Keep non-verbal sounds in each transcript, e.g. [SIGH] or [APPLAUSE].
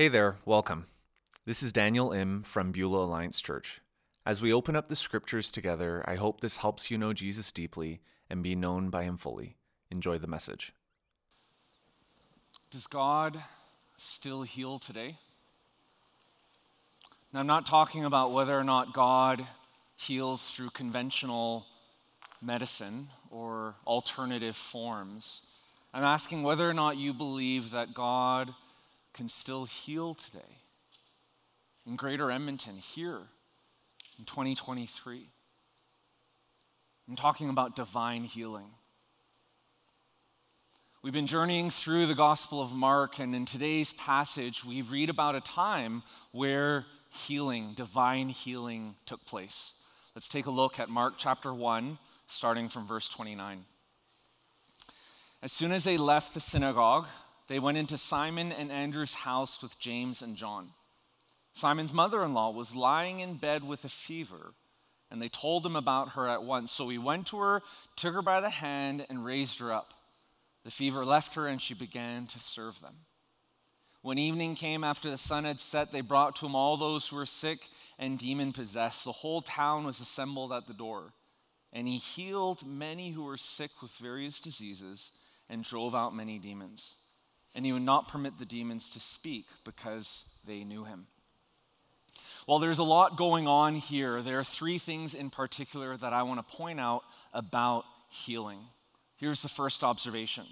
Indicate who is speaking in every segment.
Speaker 1: Hey there, welcome. This is Daniel M. from Beulah Alliance Church. As we open up the scriptures together, I hope this helps you know Jesus deeply and be known by him fully. Enjoy the message.
Speaker 2: Does God still heal today? Now, I'm not talking about whether or not God heals through conventional medicine or alternative forms. I'm asking whether or not you believe that God can still heal today in Greater Edmonton, here in 2023. I'm talking about divine healing. We've been journeying through the Gospel of Mark, and in today's passage, we read about a time where healing, divine healing, took place. Let's take a look at Mark chapter 1, starting from verse 29. As soon as they left the synagogue, they went into Simon and Andrew's house with James and John. Simon's mother in law was lying in bed with a fever, and they told him about her at once. So he went to her, took her by the hand, and raised her up. The fever left her, and she began to serve them. When evening came after the sun had set, they brought to him all those who were sick and demon possessed. The whole town was assembled at the door. And he healed many who were sick with various diseases and drove out many demons and he would not permit the demons to speak because they knew him. Well, there's a lot going on here. There are three things in particular that I want to point out about healing. Here's the first observation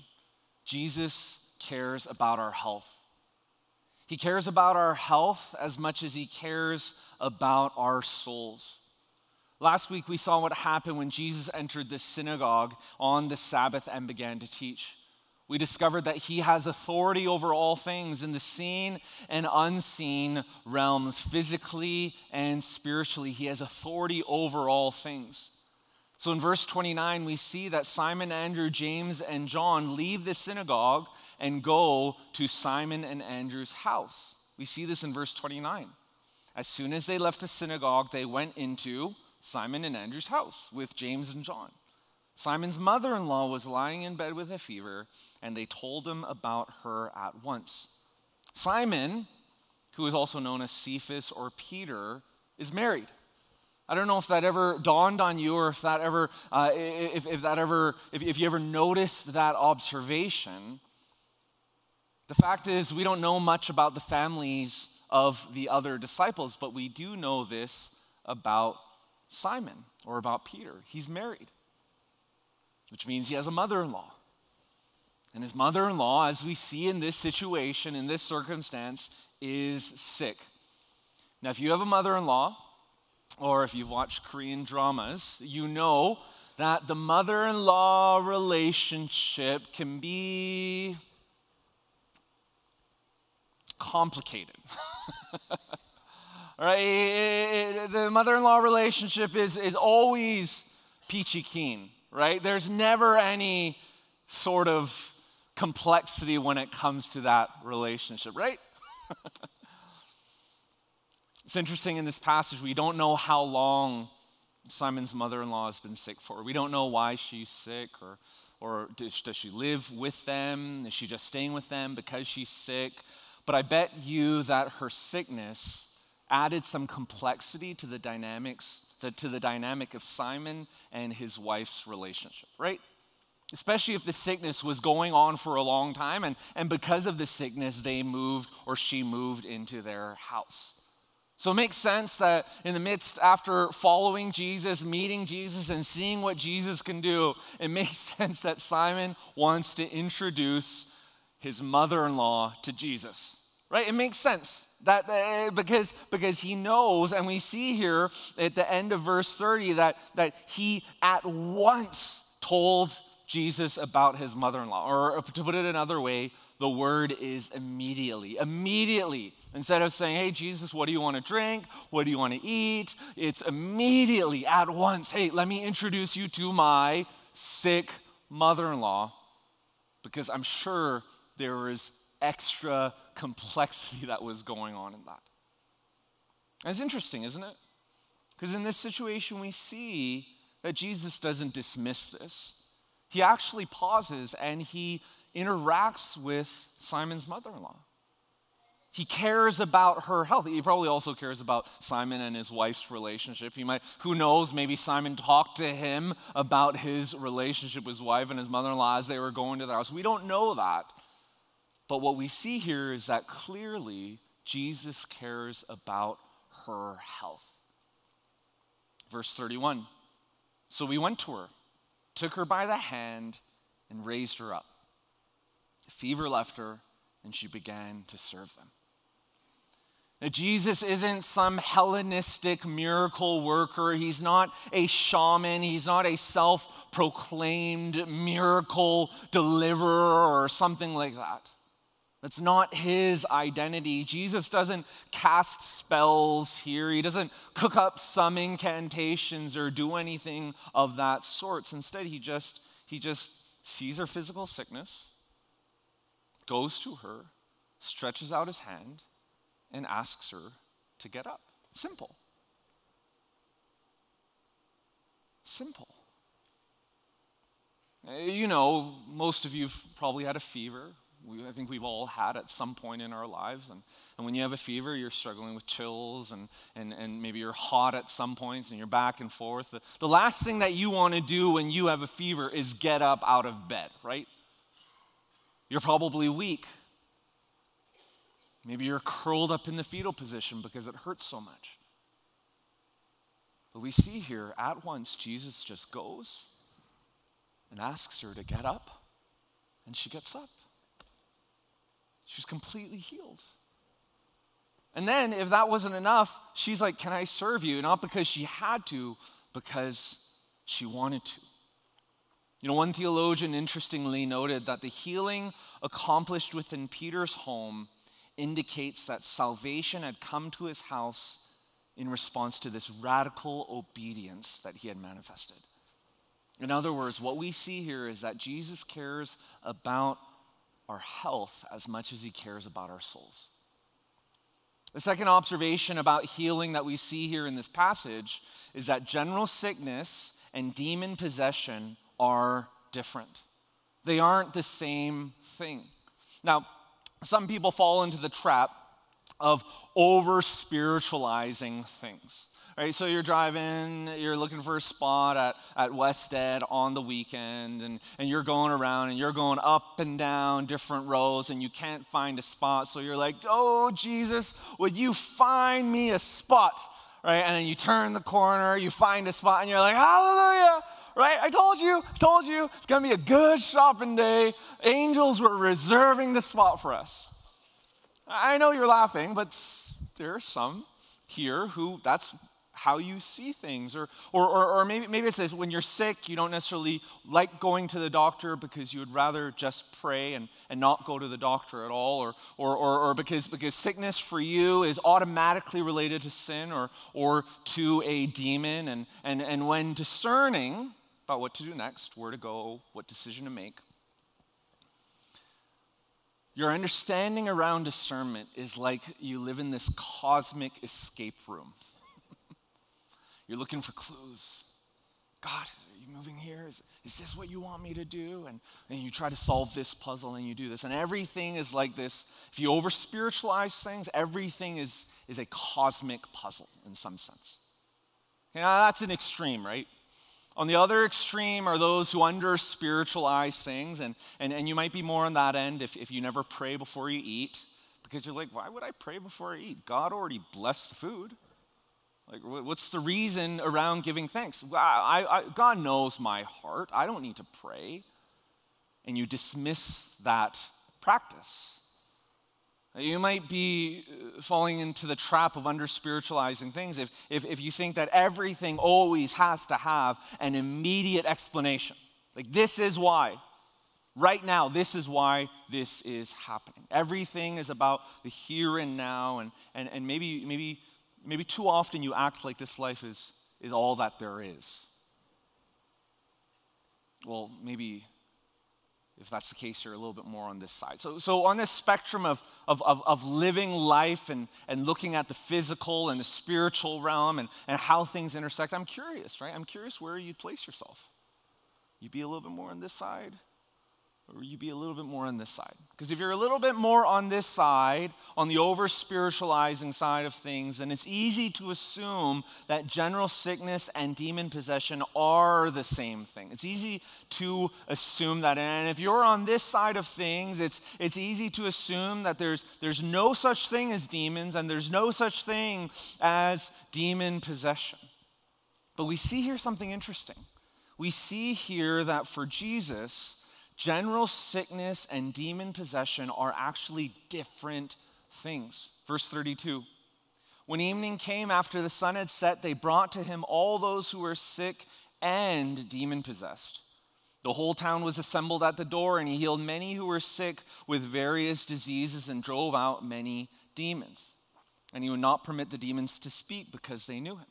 Speaker 2: Jesus cares about our health. He cares about our health as much as he cares about our souls. Last week, we saw what happened when Jesus entered the synagogue on the Sabbath and began to teach we discovered that he has authority over all things in the seen and unseen realms, physically and spiritually. He has authority over all things. So in verse 29, we see that Simon, Andrew, James, and John leave the synagogue and go to Simon and Andrew's house. We see this in verse 29. As soon as they left the synagogue, they went into Simon and Andrew's house with James and John. Simon's mother in law was lying in bed with a fever, and they told him about her at once. Simon, who is also known as Cephas or Peter, is married. I don't know if that ever dawned on you or if that ever, uh, if, if that ever, if, if you ever noticed that observation. The fact is, we don't know much about the families of the other disciples, but we do know this about Simon or about Peter. He's married which means he has a mother in law. And his mother in law, as we see in this situation, in this circumstance, is sick. Now, if you have a mother in law, or if you've watched Korean dramas, you know that the mother in law relationship can be complicated. [LAUGHS] right? The mother in law relationship is, is always peachy keen right? There's never any sort of complexity when it comes to that relationship, right? [LAUGHS] it's interesting in this passage, we don't know how long Simon's mother in law has been sick for. We don't know why she's sick or, or does, does she live with them? Is she just staying with them because she's sick? But I bet you that her sickness added some complexity to the dynamics to the dynamic of Simon and his wife's relationship, right? Especially if the sickness was going on for a long time, and, and because of the sickness, they moved or she moved into their house. So it makes sense that in the midst, after following Jesus, meeting Jesus, and seeing what Jesus can do, it [LAUGHS] makes sense that Simon wants to introduce his mother in law to Jesus, right? It makes sense. That uh, because because he knows, and we see here at the end of verse 30 that that he at once told Jesus about his mother-in-law. Or to put it another way, the word is immediately. Immediately. Instead of saying, hey, Jesus, what do you want to drink? What do you want to eat? It's immediately, at once, hey, let me introduce you to my sick mother in law. Because I'm sure there was extra complexity that was going on in that. And it's interesting, isn't it? Because in this situation, we see that Jesus doesn't dismiss this. He actually pauses and he interacts with Simon's mother in law. He cares about her health. He probably also cares about Simon and his wife's relationship. He might, who knows, maybe Simon talked to him about his relationship with his wife and his mother in law as they were going to the house. We don't know that. But what we see here is that clearly Jesus cares about her health. Verse 31 So we went to her, took her by the hand, and raised her up. The fever left her, and she began to serve them. Now, Jesus isn't some Hellenistic miracle worker. He's not a shaman. He's not a self proclaimed miracle deliverer or something like that. That's not his identity. Jesus doesn't cast spells here. He doesn't cook up some incantations or do anything of that sort. Instead, he just he just sees her physical sickness, goes to her, stretches out his hand, and asks her to get up. Simple. Simple. Eh, you know, most of you've probably had a fever. We, I think we've all had at some point in our lives. And, and when you have a fever, you're struggling with chills and, and, and maybe you're hot at some points and you're back and forth. The, the last thing that you want to do when you have a fever is get up out of bed, right? You're probably weak. Maybe you're curled up in the fetal position because it hurts so much. But we see here at once Jesus just goes and asks her to get up, and she gets up. She's completely healed. And then, if that wasn't enough, she's like, Can I serve you? Not because she had to, because she wanted to. You know, one theologian interestingly noted that the healing accomplished within Peter's home indicates that salvation had come to his house in response to this radical obedience that he had manifested. In other words, what we see here is that Jesus cares about our health as much as he cares about our souls. The second observation about healing that we see here in this passage is that general sickness and demon possession are different. They aren't the same thing. Now, some people fall into the trap of over spiritualizing things. Right, so you're driving, you're looking for a spot at, at West Ed on the weekend, and, and you're going around and you're going up and down different rows, and you can't find a spot. So you're like, Oh, Jesus, would you find me a spot? Right? And then you turn the corner, you find a spot, and you're like, Hallelujah! Right? I told you, told you, it's gonna be a good shopping day. Angels were reserving the spot for us. I know you're laughing, but there are some here who that's how you see things. Or, or, or, or, maybe, maybe it's this when you're sick, you don't necessarily like going to the doctor because you would rather just pray and, and not go to the doctor at all. Or, or, or, or because, because sickness for you is automatically related to sin or, or to a demon. And, and, and when discerning about what to do next, where to go, what decision to make, your understanding around discernment is like you live in this cosmic escape room. You're looking for clues. God, are you moving here? Is, is this what you want me to do? And, and you try to solve this puzzle and you do this. And everything is like this. If you over spiritualize things, everything is, is a cosmic puzzle in some sense. Okay, now that's an extreme, right? On the other extreme are those who under spiritualize things, and, and, and you might be more on that end if, if you never pray before you eat, because you're like, why would I pray before I eat? God already blessed the food. Like, what's the reason around giving thanks? I, I, God knows my heart. I don't need to pray. And you dismiss that practice. You might be uh, falling into the trap of under spiritualizing things if, if, if you think that everything always has to have an immediate explanation. Like, this is why. Right now, this is why this is happening. Everything is about the here and now, and, and, and maybe, maybe maybe too often you act like this life is, is all that there is. Well, maybe if that's the case, you're a little bit more on this side. So, so on this spectrum of, of, of, of, living life and, and looking at the physical and the spiritual realm and, and how things intersect, I'm curious, right? I'm curious where you'd place yourself. You'd be a little bit more on this side, or you be a little bit more on this side? Because if you're a little bit more on this side, on the over spiritualizing side of things, then it's easy to assume that general sickness and demon possession are the same thing. It's easy to assume that. And if you're on this side of things, it's, it's easy to assume that there's, there's no such thing as demons and there's no such thing as demon possession. But we see here something interesting. We see here that for Jesus, general sickness and demon possession are actually different things. Verse 32 When evening came after the sun had set, they brought to him all those who were sick and demon possessed. The whole town was assembled at the door, and he healed many who were sick with various diseases and drove out many demons. And he would not permit the demons to speak because they knew him.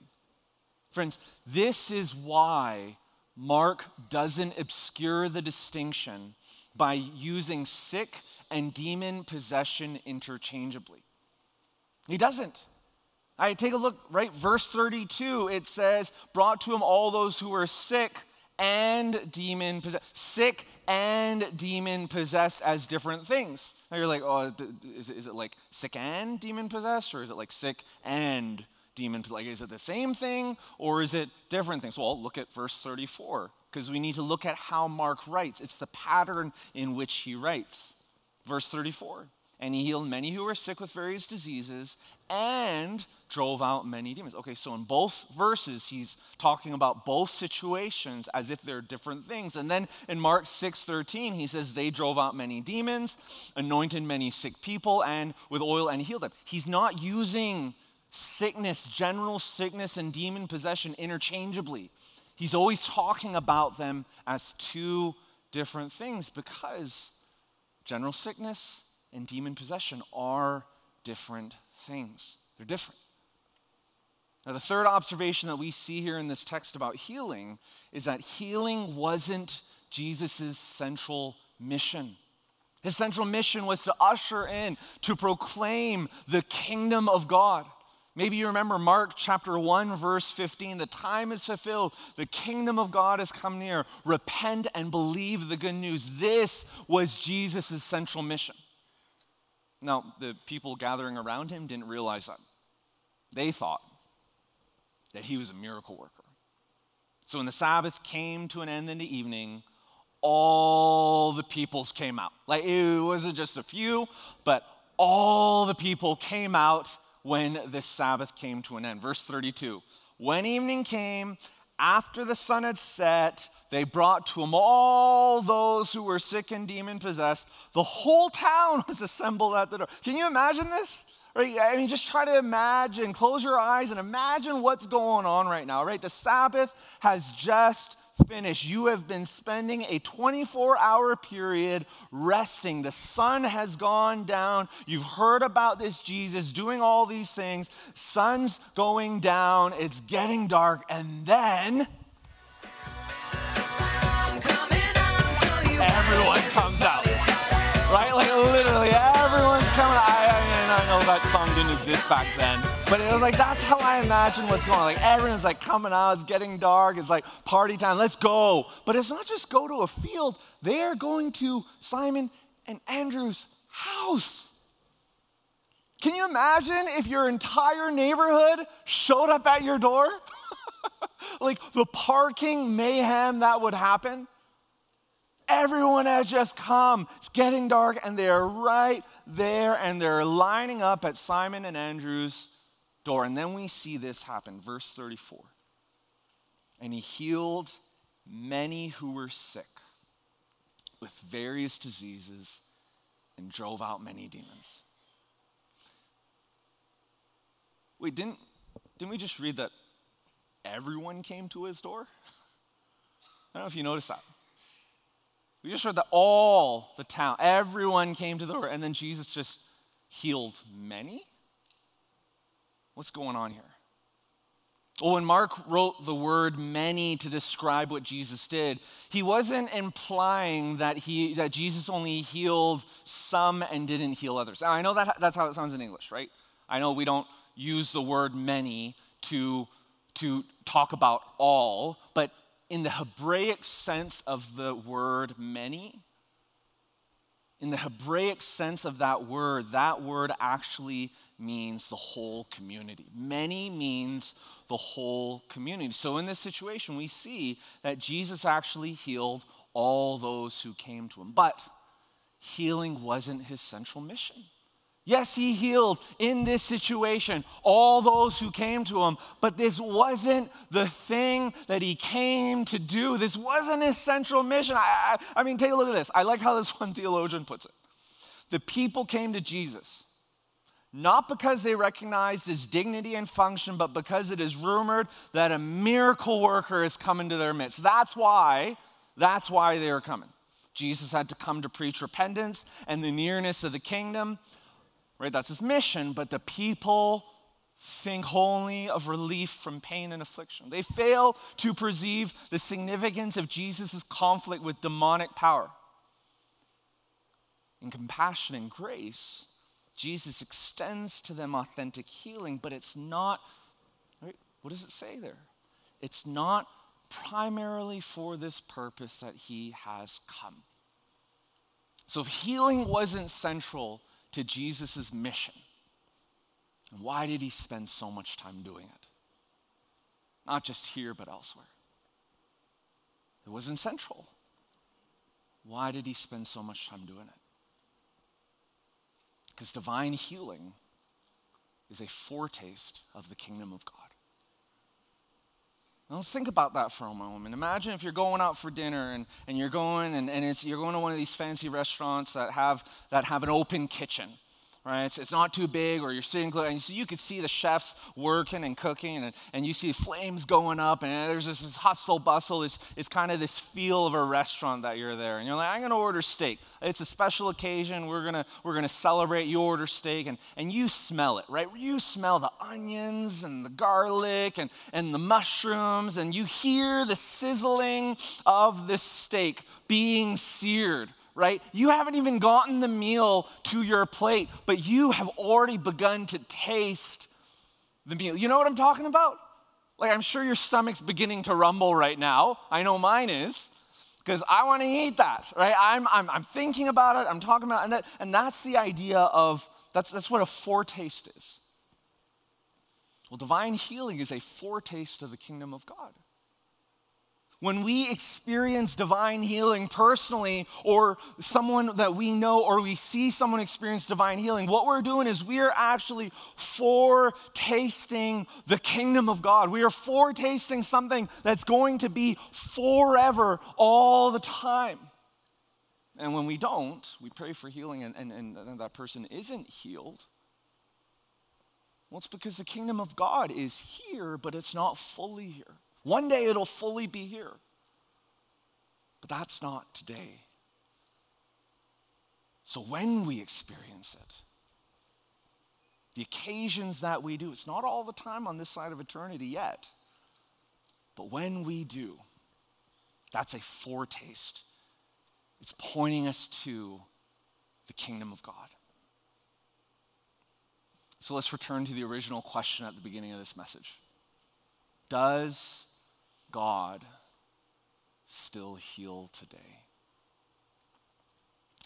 Speaker 2: Friends, this is why Mark doesn't obscure the distinction by using sick and demon possession interchangeably. He doesn't. I take a look, right? Verse 32, it says, brought to him all those who were sick and demon possessed. Sick and demon possessed as different things. Now you're like, oh, is it, like sick and demon possessed, or is it like sick and demon like is it the same thing or is it different things well look at verse 34 because we need to look at how mark writes it's the pattern in which he writes verse 34 and he healed many who were sick with various diseases and drove out many demons. Okay, so in both verses, he's talking about both situations as if they're different things. And then in Mark 6 13, he says they drove out many demons, anointed many sick people, and with oil and healed them. He's not using sickness, general sickness, and demon possession interchangeably. He's always talking about them as two different things because general sickness and demon possession are different things. They're different. Now, the third observation that we see here in this text about healing is that healing wasn't Jesus' central mission. His central mission was to usher in, to proclaim the kingdom of God. Maybe you remember Mark chapter 1, verse 15. The time is fulfilled. The kingdom of God has come near. Repent and believe the good news. This was Jesus' central mission. Now, the people gathering around him didn't realize that. They thought that he was a miracle worker. So when the Sabbath came to an end in the evening, all the peoples came out. Like it wasn't just a few, but all the people came out when the Sabbath came to an end. Verse 32 When evening came, after the sun had set, they brought to him all those who were sick and demon possessed. The whole town [LAUGHS] was assembled at the door. Can you imagine this? Right? I mean, just try to imagine, close your eyes and imagine what's going on right now, right? The Sabbath has just finished. You have been spending a 24 hour period resting. The sun has gone down. You've heard about this Jesus doing all these things. Sun's going down. It's getting dark. And then everyone comes out. Back then, but it was like that's how I imagine what's going on. Like everyone's like coming out, it's getting dark, it's like party time, let's go. But it's not just go to a field, they are going to Simon and Andrew's house. Can you imagine if your entire neighborhood showed up at your door? [LAUGHS] like the parking mayhem that would happen. Everyone has just come. It's getting dark, and they're right there, and they're lining up at Simon and Andrew's door. And then we see this happen. Verse 34. And he healed many who were sick with various diseases and drove out many demons. Wait, didn't, didn't we just read that everyone came to his door? [LAUGHS] I don't know if you noticed that. We just heard that all the town, everyone came to the door, and then Jesus just healed many? What's going on here? Well, when Mark wrote the word many to describe what Jesus did, he wasn't implying that, he, that Jesus only healed some and didn't heal others. Now, I know that that's how it sounds in English, right? I know we don't use the word many to, to talk about all, but in the Hebraic sense of the word many, in the Hebraic sense of that word, that word actually means the whole community. Many means the whole community. So in this situation, we see that Jesus actually healed all those who came to him. But healing wasn't his central mission. Yes, he healed in this situation all those who came to him, but this wasn't the thing that he came to do. This wasn't his central mission. I, I, I, mean, take a look at this. I like how this [LAUGHS] one theologian puts it. The people came to Jesus not because they recognized his dignity and function, but because it is rumored that a miracle worker is coming to their midst. That's why, that's why they are coming. Jesus had to come to preach repentance and the nearness of the kingdom right? That's his mission, but the people think wholly of relief from pain and affliction. They fail to perceive the significance of Jesus' conflict with demonic power. In compassion and grace, Jesus extends to them authentic healing, but it's not, right? What does it say there? It's not primarily for this purpose that he has come. So if healing wasn't central to Jesus' mission. And why did he spend so much time doing it? Not just here, but elsewhere. It wasn't central. Why did he spend so much time doing it? Because divine healing is a foretaste of the kingdom of God. Now let's think about that for a moment. Imagine if you're going out for dinner and, and you're going and, and it's, you're going to one of these fancy restaurants that have, that have an open kitchen right? It's, it's not too big, or you're sitting close, and so you could see the chefs working and cooking, and, and you see flames going up, and there's this, this hustle bustle. It's, it's kind of this feel of a restaurant that you're there, and you're like, I'm gonna order steak. It's a special occasion. We're gonna we're gonna celebrate. You order steak, and, and you smell it, right? You smell the onions and the garlic and, and the mushrooms, and you hear the sizzling of this steak being seared right? You haven't even gotten the meal to your plate, but you have already begun to taste the meal. You know what I'm talking about? Like, I'm sure your stomach's beginning to rumble right now. I know mine is, because I want to eat that, right? I'm, I'm, I'm thinking about it, I'm talking about, and, that, and that's the idea of, that's, that's what a foretaste is. Well, divine healing is a foretaste of the kingdom of God. When we experience divine healing personally, or someone that we know, or we see someone experience divine healing, what we're doing is we are actually foretasting the kingdom of God. We are foretasting something that's going to be forever, all the time. And when we don't, we pray for healing and, and, and that person isn't healed. Well, it's because the kingdom of God is here, but it's not fully here. One day it'll fully be here. But that's not today. So when we experience it, the occasions that we do, it's not all the time on this side of eternity yet, but when we do, that's a foretaste. It's pointing us to the kingdom of God. So let's return to the original question at the beginning of this message Does God still heal today?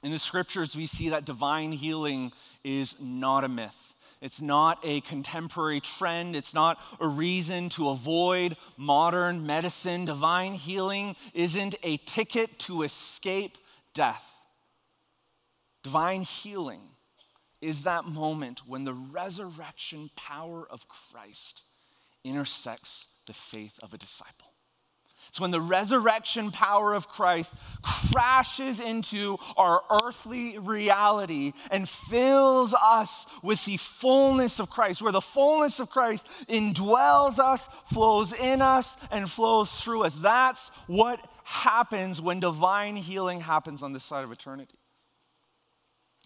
Speaker 2: In the scriptures, we see that divine healing is not a myth. It's not a contemporary trend. It's not a reason to avoid modern medicine. Divine healing isn't a ticket to escape death. Divine healing is that moment when the resurrection power of Christ intersects the faith of a disciple. It's when the resurrection power of Christ crashes into our earthly reality and fills us with the fullness of Christ, where the fullness of Christ indwells us, flows in us, and flows through us. That's what happens when divine healing happens on this side of eternity.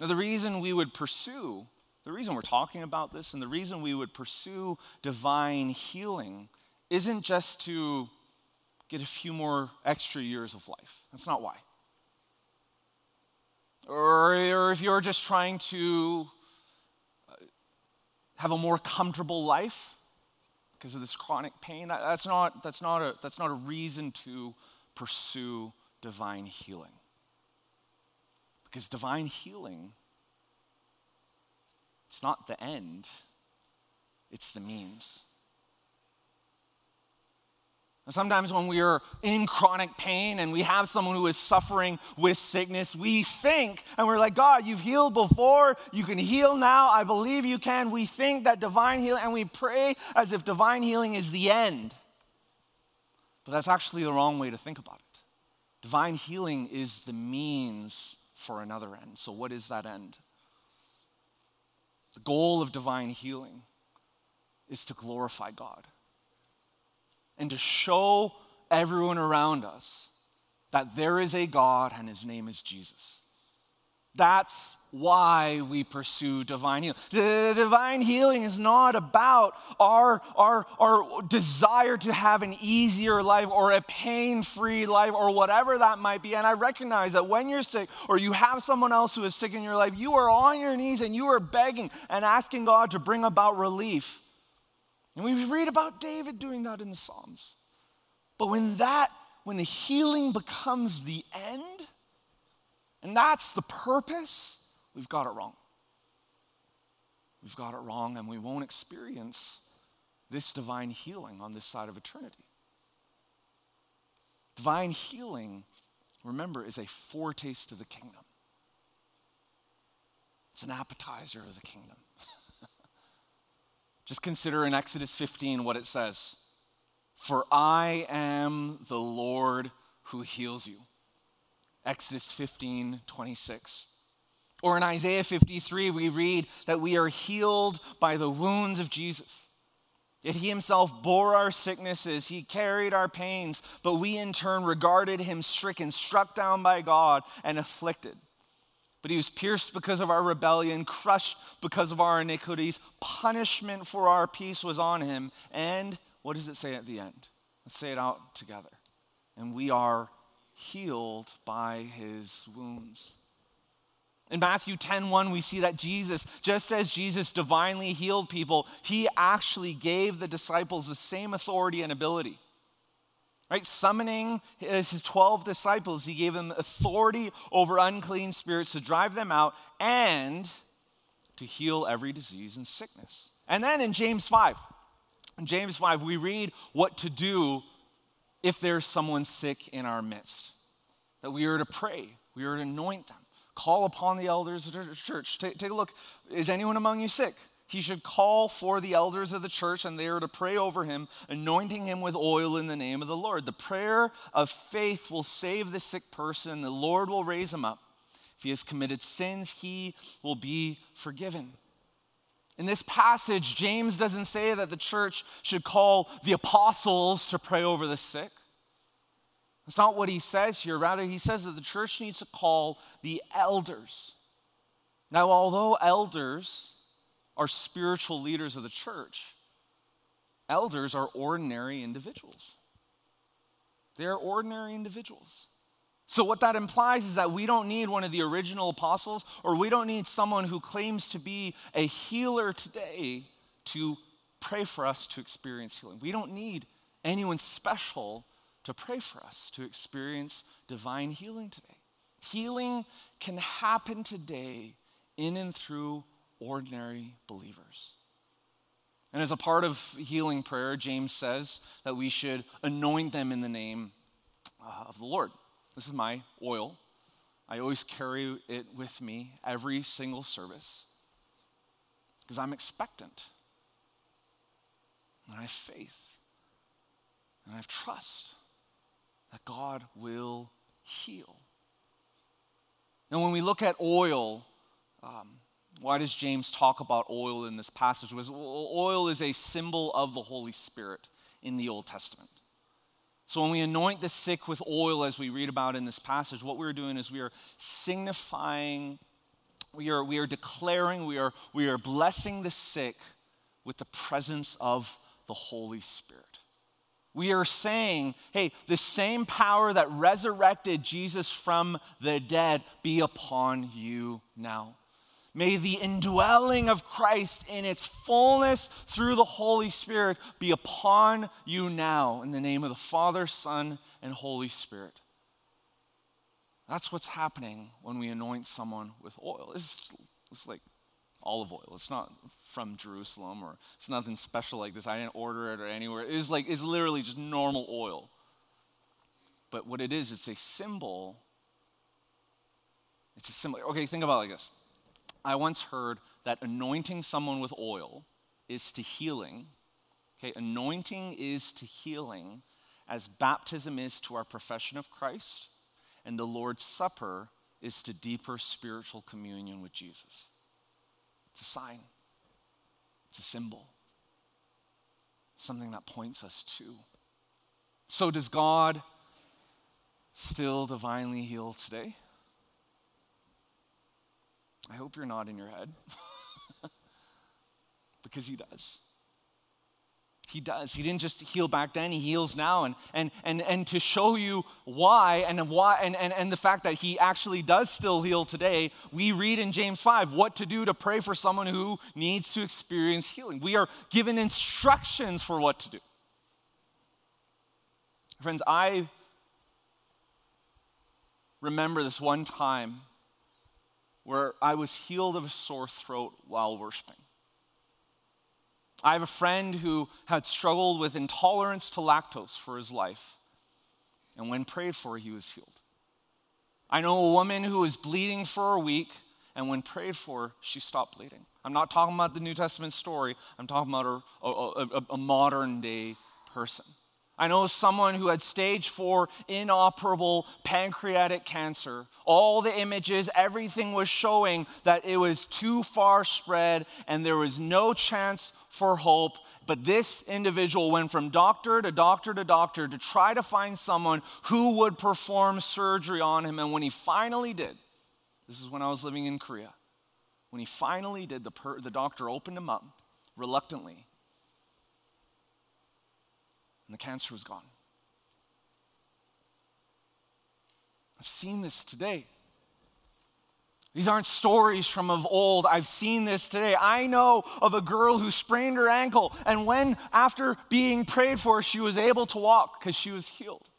Speaker 2: Now, the reason we would pursue, the reason we're talking about this, and the reason we would pursue divine healing isn't just to get a few more extra years of life. That's not why. Or, or if you're just trying to uh, have a more comfortable life because of this chronic pain, that, that's, not, that's, not a, that's not a reason to pursue divine healing. Because divine healing, it's not the end, it's the means. Sometimes when we are in chronic pain and we have someone who is suffering with sickness, we think, and we're like, God, you've healed before, you can heal now, I believe you can. We think that divine healing, and we pray as if divine healing is the end. But that's actually the wrong way to think about it. Divine healing is the means for another end. So, what is that end? The goal of divine healing is to glorify God and to show everyone around us that there is a God and his name is Jesus. That's why we pursue divine healing. The divine healing is not about our, our, our desire to have an easier life or a pain free life or whatever that might be. And I recognize that when you're sick or you have someone else who is sick in your life, you are on your knees and you are begging and asking God to bring about relief. And we read about David doing that in the Psalms. But when that, when the healing becomes the end, and that's the purpose, we've got it wrong. We've got it wrong, and we won't experience this divine healing on this side of eternity. Divine healing, remember, is a foretaste of the kingdom. It's an appetizer of the kingdom. Just consider in Exodus 15 what it says For I am the Lord who heals you. Exodus 15, 26. Or in Isaiah 53, we read that we are healed by the wounds of Jesus. Yet he himself bore our sicknesses, he carried our pains, but we in turn regarded him stricken, struck down by God, and afflicted. But he was pierced because of our rebellion, crushed because of our iniquities. Punishment for our peace was on him. And what does it say at the end? Let's say it out together. And we are healed by his wounds. In Matthew 10:1 we see that Jesus just as Jesus divinely healed people he actually gave the disciples the same authority and ability right? Summoning his 12 disciples, he gave them authority over unclean spirits to drive them out and to heal every disease and sickness. And then in James 5, in James 5, we read what to do if there's someone sick in our midst. That we are to pray, we are to anoint them, call upon the elders of the church. Take, take a look. Is anyone among you sick? He should call for the elders of the church and they are to pray over him, anointing him with oil in the name of the Lord. The prayer of faith will save the sick person, the Lord will raise him up. If he has committed sins, he will be forgiven. In this passage, James doesn't say that the church should call the apostles to pray over the sick. That's not what he says here. Rather, he says that the church needs to call the elders. Now, although elders, are spiritual leaders of the church, elders are ordinary individuals. They are ordinary individuals. So, what that implies is that we don't need one of the original apostles, or we don't need someone who claims to be a healer today to pray for us to experience healing. We don't need anyone special to pray for us to experience divine healing today. Healing can happen today in and through ordinary believers. And as a part of healing prayer, James says that we should anoint them in the name uh, of the Lord. This is my oil. I always carry it with me every single service because I'm expectant. And I have faith. And I have trust that God will heal. And when we look at oil, um, why does James talk about oil in this passage? Was oil is a symbol of the Holy Spirit in the Old Testament. So when we anoint the sick with oil, as we read about in this passage, what we're doing is we are signifying, we are, we are declaring, we are, we are blessing the sick with the presence of the Holy Spirit. We are saying, hey, the same power that resurrected Jesus from the dead be upon you now. May the indwelling of Christ in its fullness through the Holy Spirit be upon you now in the name of the Father, Son, and Holy Spirit. That's what's happening when we anoint someone with oil. It's, it's like olive oil. It's not from Jerusalem or it's nothing special like this. I didn't order it or anywhere. It's like it's literally just normal oil. But what it is, it's a symbol. It's a symbol. Okay, think about it like this. I once heard that anointing someone with oil is to healing. Okay, anointing is to healing as baptism is to our profession of Christ, and the Lord's Supper is to deeper spiritual communion with Jesus. It's a sign, it's a symbol, something that points us to. So, does God still divinely heal today? I hope you're not in your head [LAUGHS] because He does. He does. He didn't just heal back then, he heals now. And, and, and, and to show you why and, why and, and, and the fact that he actually does still heal today, we read in James 5 what to do to pray for someone who needs to experience healing. We are given instructions for what to do. Friends, I remember this one time where I was healed of a sore throat while worshiping. I have a friend who had struggled with intolerance to lactose for his life. And when prayed for, he was healed. I know a woman who was bleeding for a week, and when prayed for, she stopped bleeding. I'm not talking about the New Testament story, I'm talking about a, a, a, a modern day person. I know someone who had stage four inoperable pancreatic cancer. All the images, everything was showing that it was too far spread and there was no chance for hope. But this individual went from doctor to doctor to doctor to try to find someone who would perform surgery on him. And when he finally did, this is when I was living in Korea, when he finally did, the, per, the doctor opened him up reluctantly and the cancer was gone. I've seen this today. These aren't stories from of old. I've seen this today. I know of a girl who sprained her ankle, and when, after being prayed for, she was able to walk because she was healed.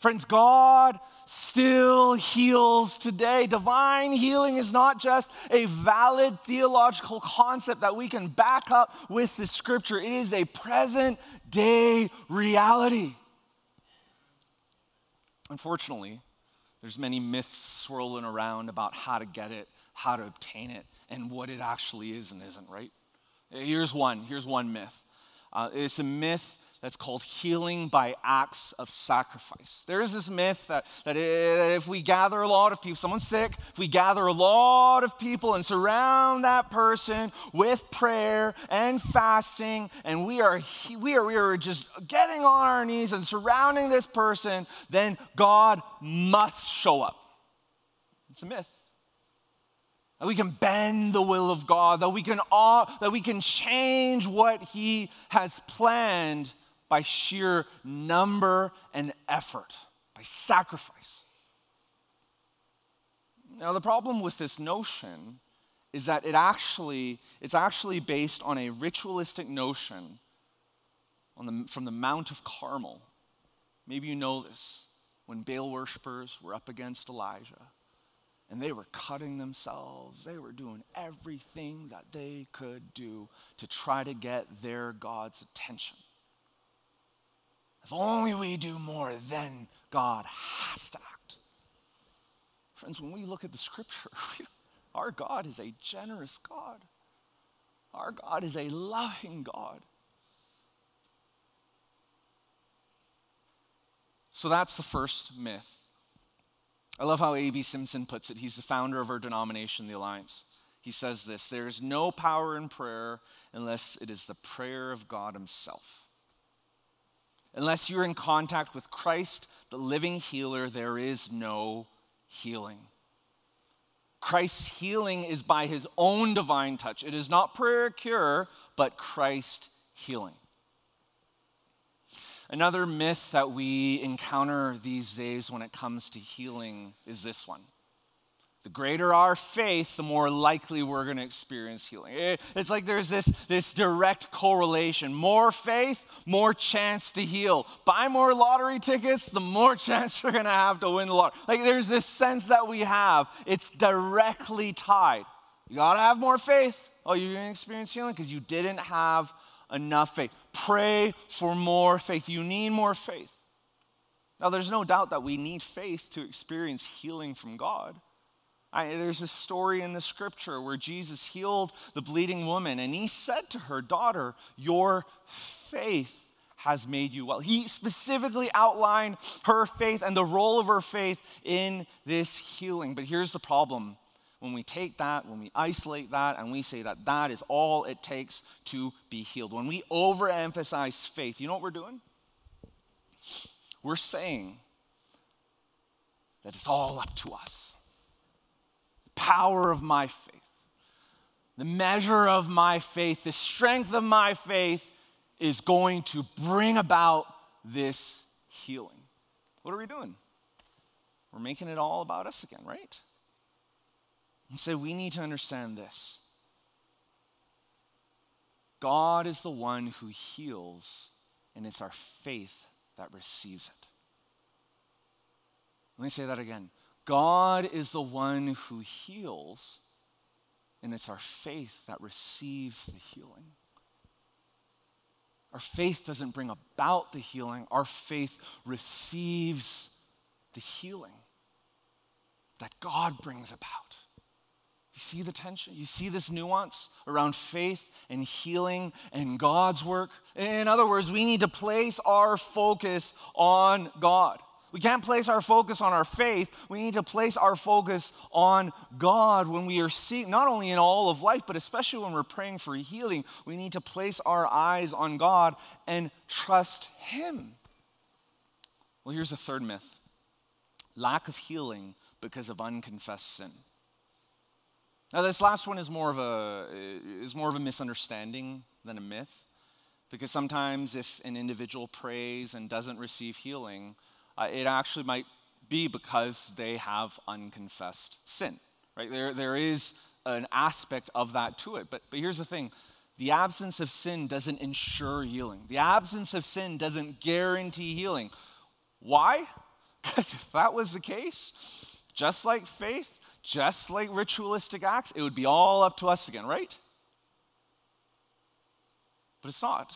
Speaker 2: Friends, God still heals today. Divine healing is not just a valid theological concept that we can back up with the scripture, it is a present day reality. Unfortunately, there's many myths swirling around about how to get it, how to obtain it, and what it actually is and isn't, right? Here's one. Here's one myth. Uh, it's a myth that's called healing by acts of sacrifice. There is this myth that, that if we gather a lot of people, someone's sick, if we gather a lot of people and surround that person with prayer and fasting, and we are, we are, we are just getting on our knees and surrounding this person, then God must show up. It's a myth that we can bend the will of God, that we can that we can change what He has planned by sheer number and effort, by sacrifice. Now, the problem with this notion is that it actually, it's actually based on a ritualistic notion on the, from the Mount of Carmel. Maybe you know this. When Baal worshippers were up against Elijah and they were cutting themselves, they were doing everything that they could do to try to get their God's attention. If only we do more, then God has to act. Friends, when we look at the scripture, [LAUGHS] our God is a generous God. Our God is a loving God. So that's the first myth. I love how A.B. Simpson puts it. He's the founder of our denomination, the Alliance. He says this There is no power in prayer unless it is the prayer of God Himself. Unless you're in contact with Christ, the living healer, there is no healing. Christ's healing is by his own divine touch. It is not prayer cure, but Christ healing. Another myth that we encounter these days when it comes to healing is this one The greater our faith, the more likely we're going to experience healing. Eh, it's like there's this, this direct correlation. More faith, more chance to heal. Buy more lottery tickets, the more [LAUGHS] chance you're going to have to win the lottery. Like there's this sense that we have. It's directly tied. You got to have more faith. Oh, you're going to experience healing because you didn't have enough faith. Pray for more faith. You need more faith. Now, there's no doubt that we need faith to experience healing from God. I, there's a story in the scripture where Jesus healed the bleeding woman, and he said to her, Daughter, your faith has made you well. He specifically outlined her faith and the role of her faith in this healing. But here's the problem when we take that, when we isolate that, and we say that that is all it takes to be healed, when we overemphasize faith, you know what we're doing? We're saying that it's all up to us. Power of my faith, the measure of my faith, the strength of my faith is going to bring about this healing. What are we doing? We're making it all about us again, right? And so we need to understand this God is the one who heals, and it's our faith that receives it. Let me say that again. God is the one who heals, and it's our faith that receives the healing. Our faith doesn't bring about the healing, our faith receives the healing that God brings about. You see the tension? You see this nuance around faith and healing and God's work? In other words, we need to place our focus on God. We can't place our focus on our faith. We need to place our focus on God when we are seeing, not only in all of life, but especially when we're praying for healing. We need to place our eyes on God and trust Him. Well, here's a third myth lack of healing because of unconfessed sin. Now, this last one is more of a, is more of a misunderstanding than a myth, because sometimes if an individual prays and doesn't receive healing, uh, it actually might be because they have unconfessed sin. Right? There, there is an aspect of that to it. But, but here's the thing the absence of sin doesn't ensure healing, the absence of sin doesn't guarantee healing. Why? [LAUGHS] Because if that was the case, just like faith, just like ritualistic acts, it would be all up to us again, right? But it's not.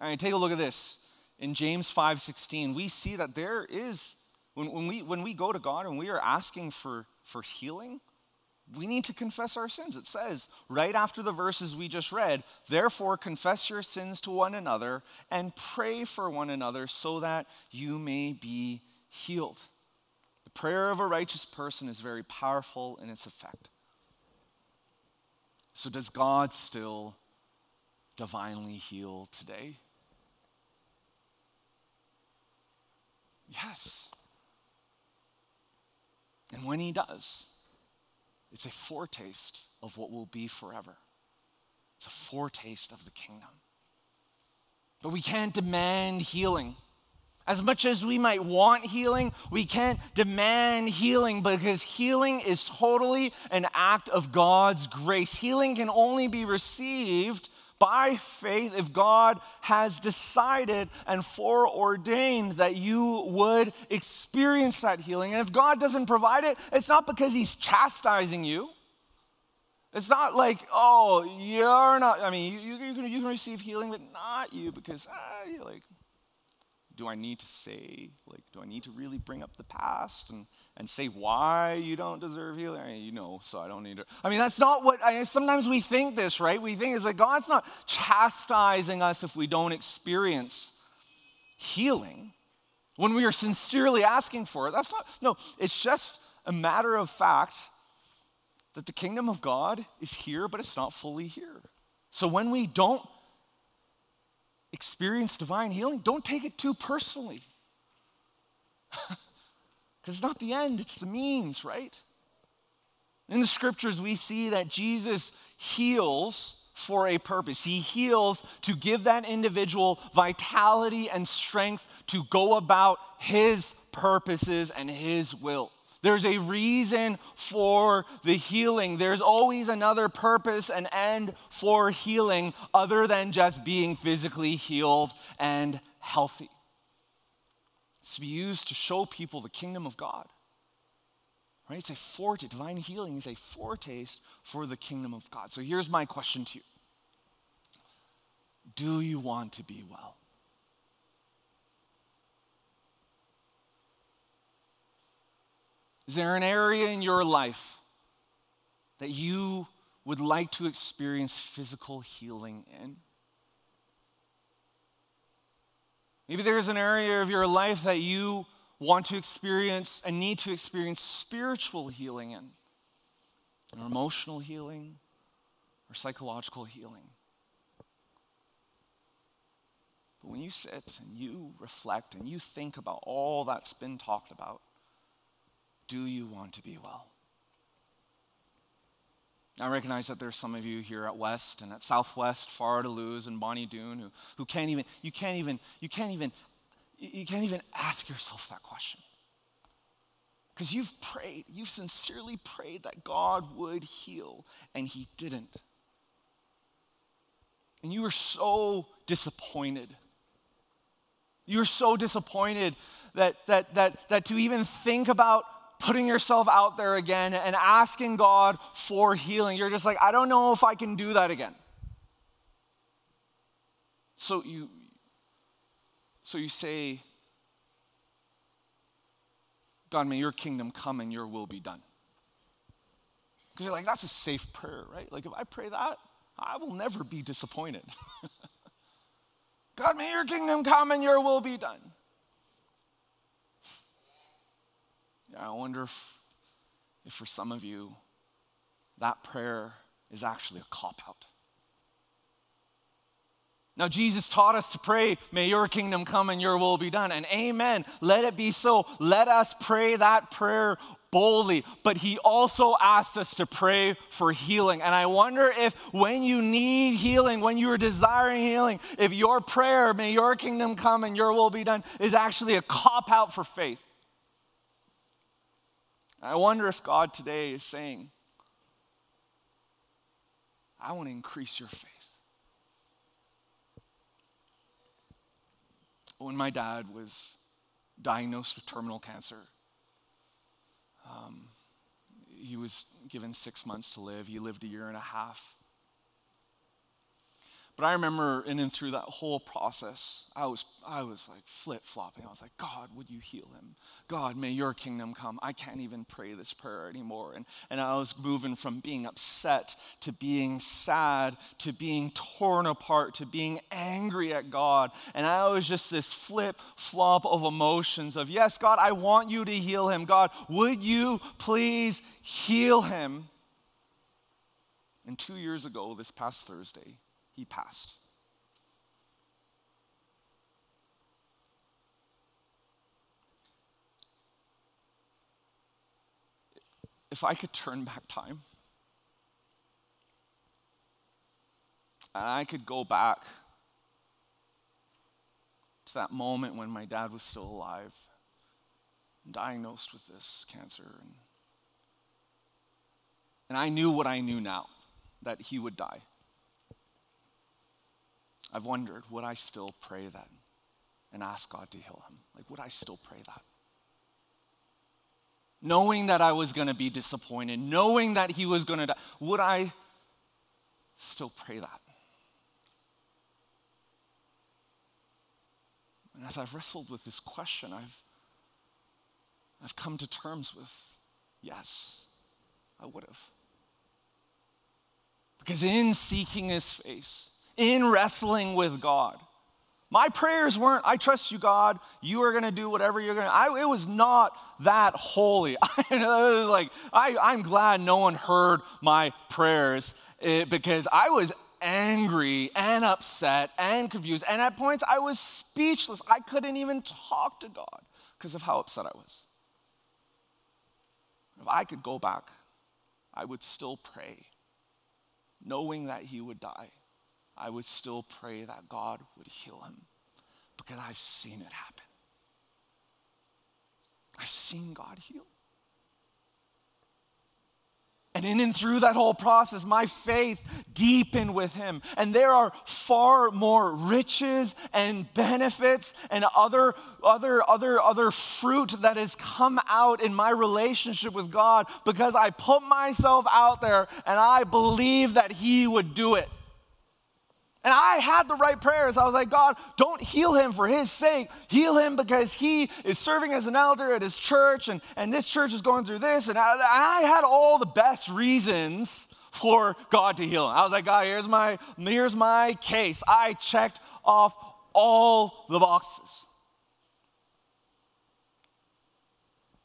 Speaker 2: All right, take a look at this. In James 5:16, we see that there is, when, when, we, when we go to God and we are asking for, for healing, we need to confess our sins. It says right after the verses we just read, therefore confess your sins to one another and pray for one another so that you may be healed The prayer of a righteous person is very powerful in its effect. So, does God still divinely heal today? Yes. And when He does, it's a foretaste of what will be forever. It's a foretaste of the kingdom. But we can't demand healing. As much as we might want healing, we can't demand healing because healing is totally an act of God's grace. Healing can only be received by faith if God has decided and foreordained that you would experience that healing. And if God doesn't provide it, it's not because He's chastising you. It's not like, oh, you're not, I mean, you, you, can, you can receive healing, but not you because, ah, you're like, do I need to say, like, do I need to really bring up the past and, and say why you don't deserve healing? I mean, you know, so I don't need to. I mean, that's not what, I, sometimes we think this, right? We think it's like God's not chastising us if we don't experience healing when we are sincerely asking for it. That's not, no, it's just a matter of fact that the kingdom of God is here, but it's not fully here. So when we don't experience divine healing, don't take it too personally. [LAUGHS] Because it's not the end, it's the means, right? In the scriptures, we see that Jesus heals for a purpose. He heals to give that individual vitality and strength to go about his purposes and his will. There's a reason for the healing. There's always another purpose and end for healing other than just being physically healed and healthy. It's to be used to show people the kingdom of God. Right? It's a foretaste. Divine healing is a foretaste for the kingdom of God. So here's my question to you Do you want to be well? Is there an area in your life that you would like to experience physical healing in? Maybe there's an area of your life that you want to experience and need to experience spiritual healing in, or emotional healing, or psychological healing. But when you sit and you reflect and you think about all that's been talked about, do you want to be well? I recognize that there's some of you here at West and at Southwest, Far Luz and Bonnie Doon who, who can't even, you can't even, you can't even, you can't even ask yourself that question. Because you've prayed, you've sincerely prayed that God would heal, and He didn't. And you were so disappointed. You were so disappointed that, that, that, that to even think about putting yourself out there again and asking God for healing. You're just like, I don't know if I can do that again. So you so you say, God, may your kingdom come and your will be done. Because you're like, that's a safe prayer, right? Like if I pray that, I will never be disappointed. [LAUGHS] God, may your kingdom come and your will be done. I wonder if, if for some of you, that prayer is actually a cop out. Now, Jesus taught us to pray, May your kingdom come and your will be done. And amen. Let it be so. Let us pray that prayer boldly. But he also asked us to pray for healing. And I wonder if when you need healing, when you are desiring healing, if your prayer, May your kingdom come and your will be done, is actually a cop out for faith. I wonder if God today is saying, I want to increase your faith. When my dad was diagnosed with terminal cancer, um, he was given six months to live. He lived a year and a half. But I remember, in and through that whole process, I was, I was like flip flopping. I was like, God, would you heal him? God, may your kingdom come. I can't even pray this prayer anymore. And, and I was moving from being upset to being sad to being torn apart to being angry at God. And I was just this flip flop of emotions of, yes, God, I want you to heal him. God, would you please heal him? And two years ago, this past Thursday, he passed. If I could turn back time, and I could go back to that moment when my dad was still alive, diagnosed with this cancer, and, and I knew what I knew now that he would die. I've wondered, would I still pray then and ask God to heal him? Like, would I still pray that? Knowing that I was going to be disappointed, knowing that he was going to die, would I still pray that? And as I've wrestled with this question, I've, I've come to terms with yes, I would have. Because in seeking his face, in wrestling with God. My prayers weren't, I trust you, God. You are to do whatever you're to. I, It was not that holy. [LAUGHS] it was like, I, I'm glad no one heard my prayers eh, because I was angry and upset and confused. And at points, I was speechless. I couldn't even talk to God because of how upset I was. If I could go back, I would still pray, knowing that He would die I would still pray that God would heal him because I've seen it happen. I've seen God heal. And in and through that whole process, my faith deepened with him. And there are far more riches and benefits and other, other, other, other fruit that has come out in my relationship with God because I put myself out there and I believe that he would do it. And I had the right prayers. I was like, God, don't heal him for his sake. Heal him because he is serving as an elder at his church, and, and this church is going through this. And I, I had all the best reasons for God to heal him. I was like, God, here's my, here's my case. I checked off all the boxes.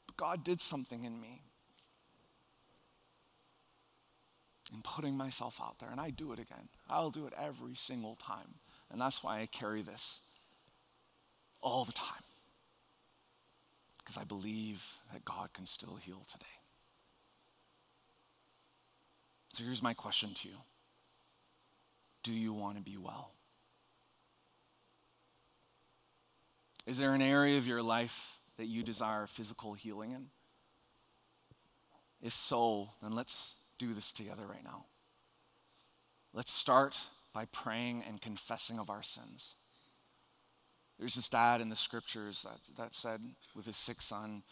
Speaker 2: But God did something in me. And putting myself out there. And I do it again. I'll do it every single time. And that's why I carry this all the time. Because I believe that God can still heal today. So here's my question to you Do you want to be well? Is there an area of your life that you desire physical healing in? If so, then let's do this together right now. Let's start by praying and confessing of our sins. There's this dad in the scriptures that, that said with his sick son,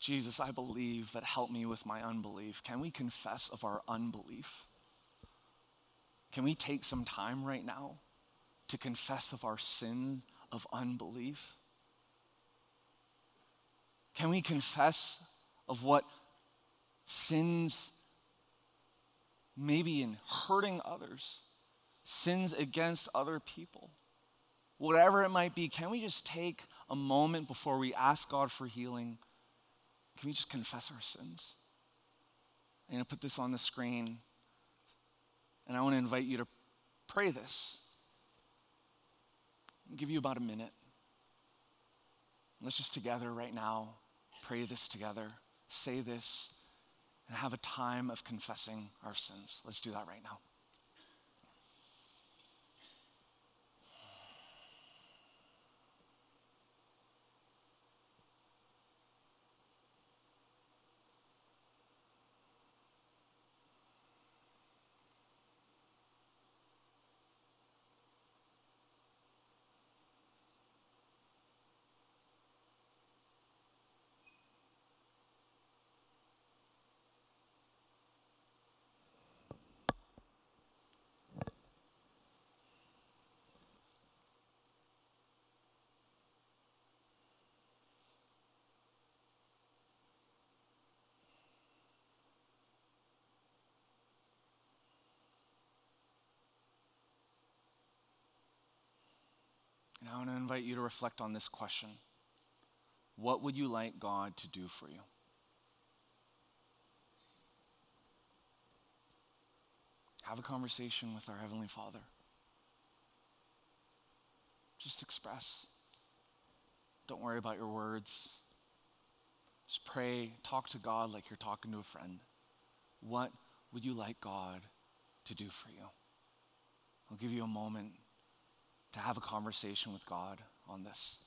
Speaker 2: Jesus, I believe, but help me with my unbelief. Can we confess of our unbelief? Can we take some time right now to confess of our sin of unbelief? Can we confess of what sins maybe in hurting others, sins against other people, whatever it might be, can we just take a moment before we ask God for healing? Can we just confess our sins? I'm going to put this on the screen, and I want to invite you to pray this. I'll give you about a minute. Let's just together right now pray this together, say this and have a time of confessing our sins. Let's do that right now. Invite you to reflect on this question What would you like God to do for you? Have a conversation with our Heavenly Father. Just express. Don't worry about your words. Just pray, talk to God like you're talking to a friend. What would you like God to do for you? I'll give you a moment to have a conversation with God on this.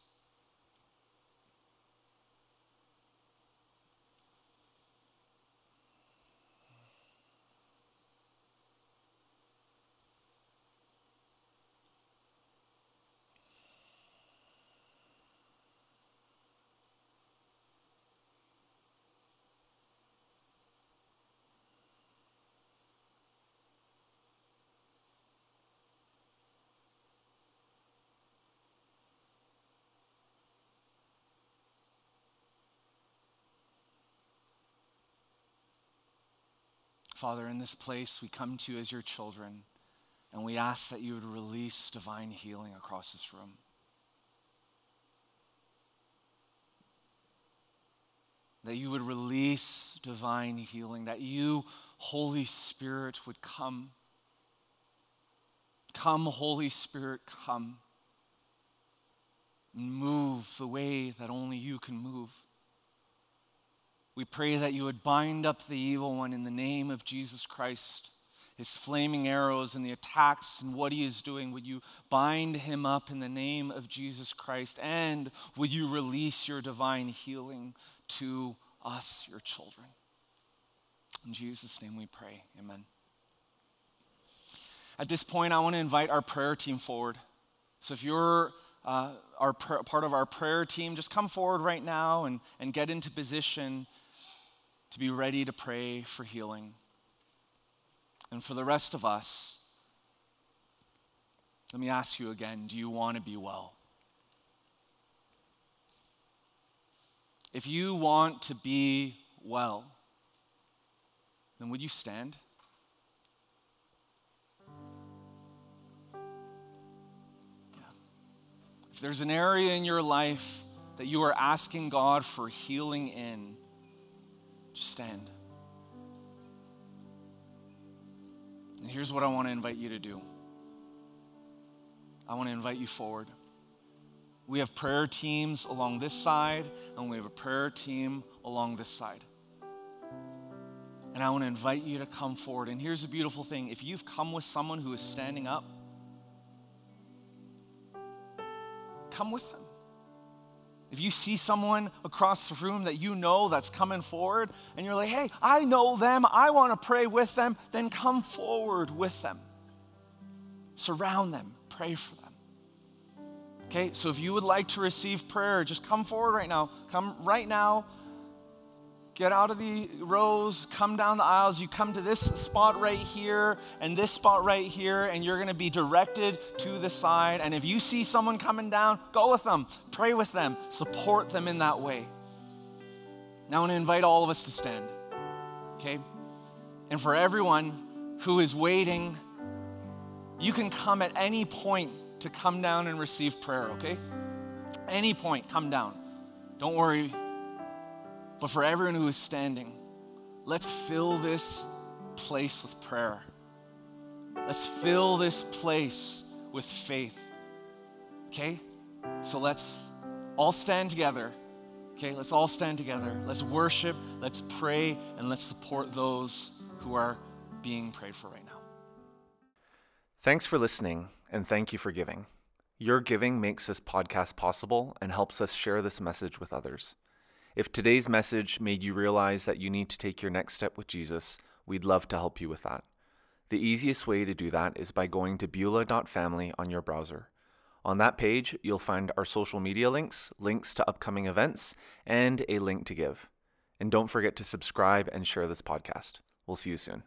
Speaker 2: Father, in this place, we come to you as your children, and we ask that you would release divine healing across this room. That you would release divine healing, that you, Holy Spirit, would come. Come, Holy Spirit, come. Move the way that only you can move. We pray that you would bind up the evil one in the name of Jesus Christ. His flaming arrows and the attacks and what he is doing, would you bind him up in the name of Jesus Christ? And would you release your divine healing to us, your children? In Jesus' name we pray. Amen. At this point, I want to invite our prayer team forward. So if you're uh, our pr- part of our prayer team, just come forward right now and, and get into position to be ready to pray for healing. And for the rest of us, let me ask you again do you want to be well? If you want to be well, then would you stand? Yeah. If there's an area in your life that you are asking God for healing in, just stand. And here's what I want to invite you to do I want to invite you forward. We have prayer teams along this side, and we have a prayer team along this side. And I want to invite you to come forward. And here's the beautiful thing if you've come with someone who is standing up, come with them. If you see someone across the room that you know that's coming forward and you're like, hey, I know them, I want to pray with them, then come forward with them. Surround them, pray for them. Okay, so if you would like to receive prayer, just come forward right now. Come right now. Get out of the rows, come down the aisles. You come to this spot right here and this spot right here, and you're going to be directed to the side. And if you see someone coming down, go with them, pray with them, support them in that way. Now, I want to invite all of us to stand. Okay? And for everyone who is waiting, you can come at any point to come down and receive prayer, okay? Any point, come down. Don't worry. But for everyone who is standing, let's fill this place with prayer. Let's fill this place with faith. Okay? So let's all stand together. Okay, let's all stand together. Let's worship, let's pray, and let's support those who are being prayed for right now.
Speaker 1: Thanks for listening, and thank you for giving. Your giving makes this podcast possible and helps us share this message with others. If today's message made you realize that you need to take your next step with Jesus, we'd love to help you with that. The easiest way to do that is by going to beulah.family on your browser. On that page, you'll find our social media links, links to upcoming events, and a link to give. And don't forget to subscribe and share this podcast. We'll see you soon.